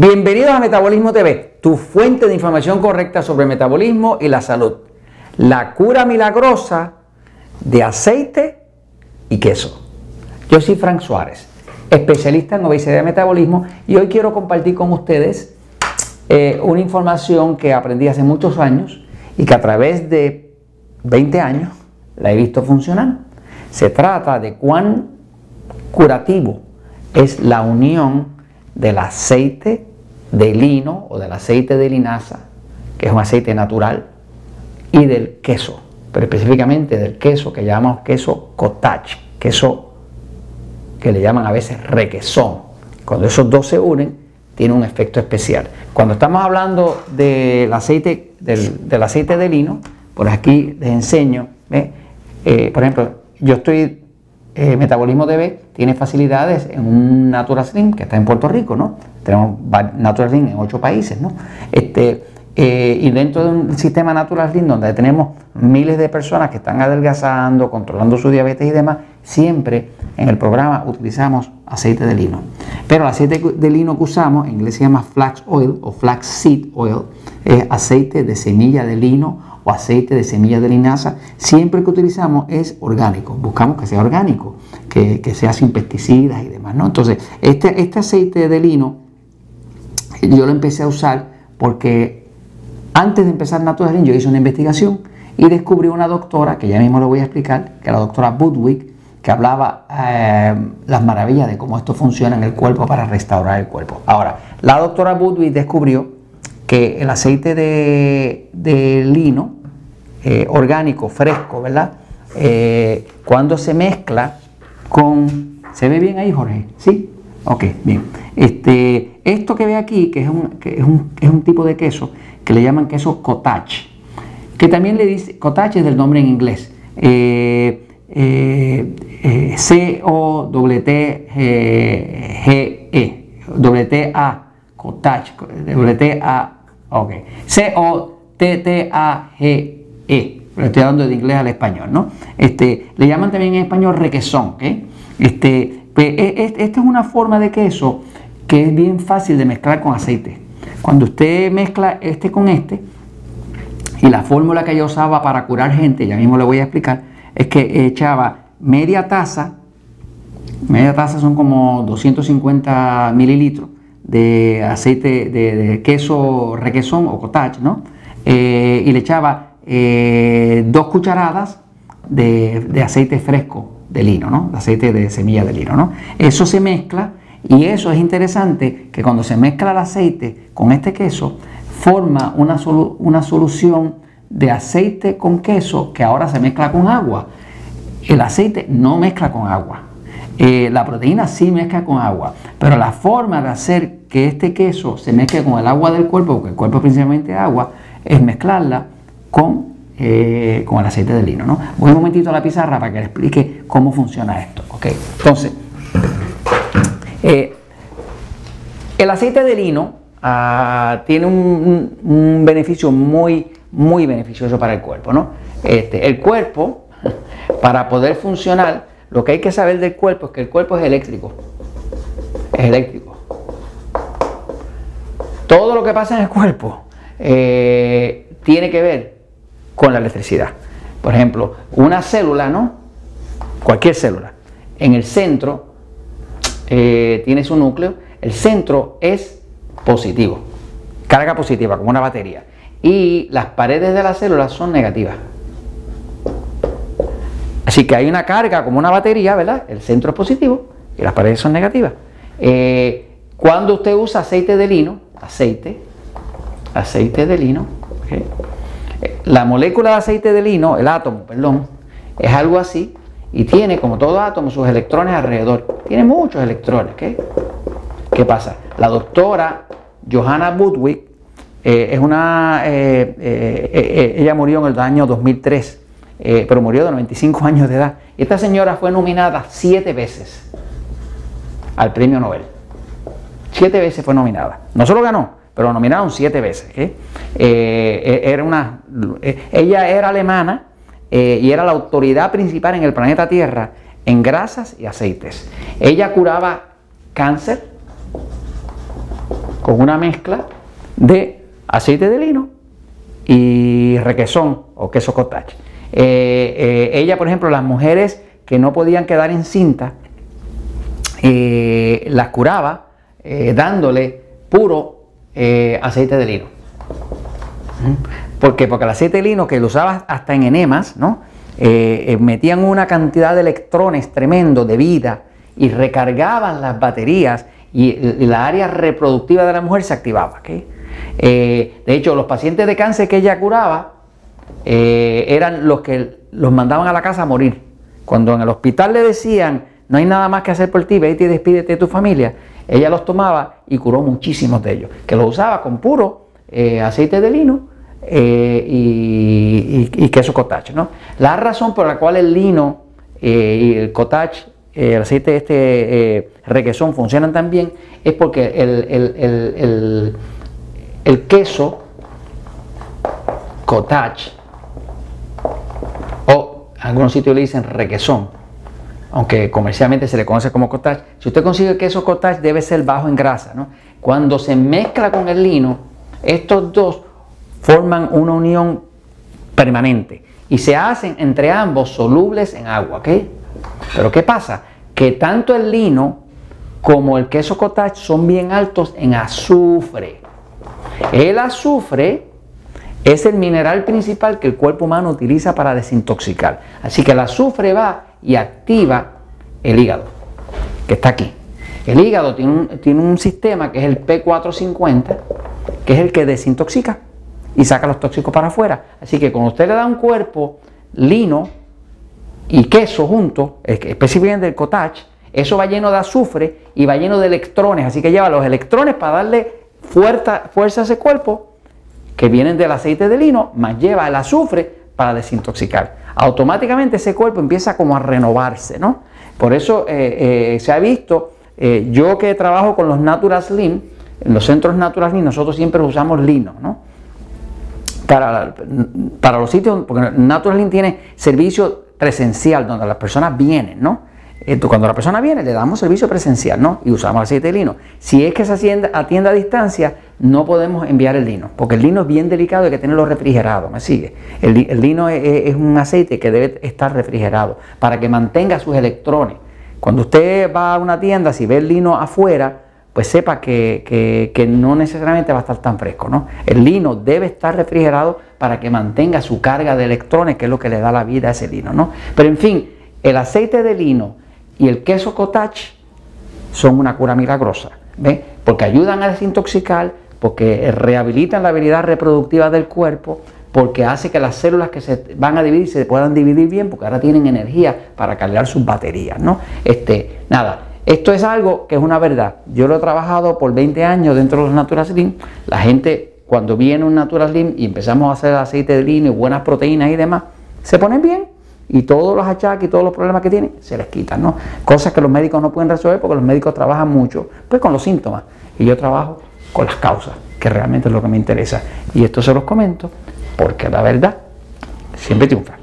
Bienvenidos a Metabolismo TV, tu fuente de información correcta sobre metabolismo y la salud. La cura milagrosa de aceite y queso. Yo soy Frank Suárez, especialista en obesidad y metabolismo, y hoy quiero compartir con ustedes eh, una información que aprendí hace muchos años y que a través de 20 años la he visto funcionar. Se trata de cuán curativo es la unión del aceite de lino o del aceite de linaza, que es un aceite natural, y del queso, pero específicamente del queso que llamamos queso cottage, queso que le llaman a veces requesón. Cuando esos dos se unen, tiene un efecto especial. Cuando estamos hablando del aceite, del, aceite de lino, por aquí les enseño, eh, por ejemplo, yo estoy eh, Metabolismo DB tiene facilidades en un Natural Slim que está en Puerto Rico, ¿no? Tenemos Natural Slim en ocho países, ¿no? Este, eh, y dentro de un sistema Natural Slim donde tenemos miles de personas que están adelgazando, controlando su diabetes y demás, siempre en el programa utilizamos aceite de lino. Pero el aceite de lino que usamos, en inglés se llama flax oil o flax seed oil, es aceite de semilla de lino aceite de semilla de linaza, siempre que utilizamos es orgánico. Buscamos que sea orgánico, que, sea sin pesticidas y demás. ¿no? Entonces, este, este aceite de lino yo lo empecé a usar porque antes de empezar Natural yo hice una investigación y descubrí una doctora, que ya mismo lo voy a explicar, que la doctora Budwig, que hablaba eh, las maravillas de cómo esto funciona en el cuerpo para restaurar el cuerpo. Ahora, la doctora Budwig descubrió que el aceite de, de lino eh, orgánico, fresco, ¿verdad? Eh, cuando se mezcla con... ¿Se ve bien ahí, Jorge? ¿Sí? Ok, bien. Este, esto que ve aquí, que es un, es un, tipo de queso, que le llaman queso cottage, que también le dice, cottage es del nombre en inglés. Eh, C-O-T-G-E, W-T-A, cottage, W-T-A, ok, C-O-T-T-A-G-E. Estoy hablando de inglés al español, ¿no? Este, le llaman también en español requesón, ¿ok? Este, pues, e, e, esta es una forma de queso que es bien fácil de mezclar con aceite. Cuando usted mezcla este con este, y la fórmula que yo usaba para curar gente, ya mismo le voy a explicar, es que echaba media taza, media taza son como 250 mililitros de aceite de, queso requesón o cottage, ¿no? Eh, y le echaba eh, dos cucharadas de, aceite fresco de lino, ¿no? De aceite de semilla de lino, ¿no? Eso se mezcla y eso es interesante que cuando se mezcla el aceite con este queso, forma una, una solución de aceite con queso que ahora se mezcla con agua. El aceite no mezcla con agua. Eh, la proteína sí mezcla con agua, pero la forma de hacer que este queso se mezcle con el agua del cuerpo, porque el cuerpo es principalmente agua, es mezclarla con, eh, con el aceite de lino. ¿no? Voy un momentito a la pizarra para que le explique cómo funciona esto. ¿okay? Entonces, eh, el aceite de lino ah, tiene un, beneficio muy, muy beneficioso para el cuerpo. ¿no? Este, el cuerpo, para poder funcionar, lo que hay que saber del cuerpo es que el cuerpo es eléctrico. Es eléctrico. Todo lo que pasa en el cuerpo eh, tiene que ver con la electricidad. Por ejemplo, una célula, ¿no? Cualquier célula. En el centro eh, tiene su núcleo. El centro es positivo. Carga positiva, como una batería. Y las paredes de la célula son negativas. Así que hay una carga como una batería, ¿verdad? El centro es positivo y las paredes son negativas. Eh, cuando usted usa aceite de lino, aceite, aceite de lino, la molécula de aceite de lino, el átomo, perdón, es algo así y tiene, como todo átomo, sus electrones alrededor. Tiene muchos electrones. ¿qué? ¿Qué pasa? La doctora Johanna Budwig eh, es una. Eh, eh, ella murió en el año 2003, pero murió de 95 años de edad. Esta señora fue nominada siete veces al premio Nobel. Siete veces fue nominada. No solo ganó, pero nominaron siete veces. Eh, eh, era una, eh, ella era alemana y era la autoridad principal en el planeta Tierra en grasas y aceites. Ella curaba cáncer, con una mezcla de aceite de lino y requesón o queso cottage. Eh, eh, ella, por ejemplo, las mujeres que no podían quedar en cinta, eh, las curaba dándole puro aceite de lino. ¿Por qué? Porque el aceite de lino que lo usaba hasta en enemas, ¿no? metían una cantidad de electrones tremendo de vida y recargaban las baterías y, la área reproductiva de la mujer se activaba. de hecho, los pacientes de cáncer que ella curaba, eh, eran los que los mandaban a la casa a morir. Cuando en el hospital le decían, no hay nada más que hacer por ti, vete y despídete de tu familia, ella los tomaba y curó muchísimos de ellos, que los usaba con puro eh, aceite de lino eh, y, queso cottage. ¿no? La razón por la cual el lino y el cottage, el aceite este requesón funcionan tan bien es porque el, el queso cottage algunos sitios le dicen requesón, aunque comercialmente se le conoce como cottage. Si usted consigue queso cottage debe ser bajo en grasa. ¿no? Cuando se mezcla con el lino, estos dos forman una unión permanente y se hacen entre ambos solubles en agua. Pero ¿qué pasa? Que tanto el lino como el queso cottage son bien altos en azufre. El azufre es el mineral principal que el cuerpo humano utiliza para desintoxicar. Así que el azufre va y activa el hígado, que está aquí. El hígado tiene un, tiene un sistema que es el P450, que es el que desintoxica y saca los tóxicos para afuera. Así que cuando usted le da un cuerpo lino y queso juntos, específicamente el cottage, eso va lleno de azufre y va lleno de electrones. Así que lleva los electrones para darle fuerza, fuerza a ese cuerpo que vienen del aceite de lino, más lleva el azufre para desintoxicar. Automáticamente ese cuerpo empieza como a renovarse, ¿no? Por eso eh, eh, se ha visto, eh, yo que trabajo con los Natural Slim, en los centros Natural Slim nosotros siempre usamos lino, ¿no? Para, para los sitios, porque Natural Slim tiene servicio presencial donde las personas vienen, ¿no? Cuando la persona viene, le damos servicio presencial, ¿no? Y usamos aceite de lino. Si es que se atiende a distancia, no podemos enviar el lino, porque el lino es bien delicado y hay que tenerlo refrigerado, ¿me sigue? El, lino es, un aceite que debe estar refrigerado para que mantenga sus electrones. Cuando usted va a una tienda, si ve el lino afuera, pues sepa que, que, no necesariamente va a estar tan fresco, ¿no? El lino debe estar refrigerado para que mantenga su carga de electrones, que es lo que le da la vida a ese lino, ¿no? Pero en fin, el aceite de lino y el queso cottage son una cura milagrosa, ¿ve? Porque ayudan a desintoxicar, porque rehabilitan la habilidad reproductiva del cuerpo, porque hace que las células que se van a dividir se puedan dividir bien, porque ahora tienen energía para cargar sus baterías, ¿no? Este, nada, esto es algo que es una verdad. Yo lo he trabajado por 20 años dentro de los Natural Slim. La gente, cuando viene un Natural Slim y empezamos a hacer aceite de lino y buenas proteínas y demás, se ponen bien y todos los achaques y todos los problemas que tienen se les quitan, ¿no? Cosas que los médicos no pueden resolver porque los médicos trabajan mucho, pues con los síntomas. Y yo trabajo con las causas, que realmente es lo que me interesa. Y esto se los comento porque la verdad siempre triunfa.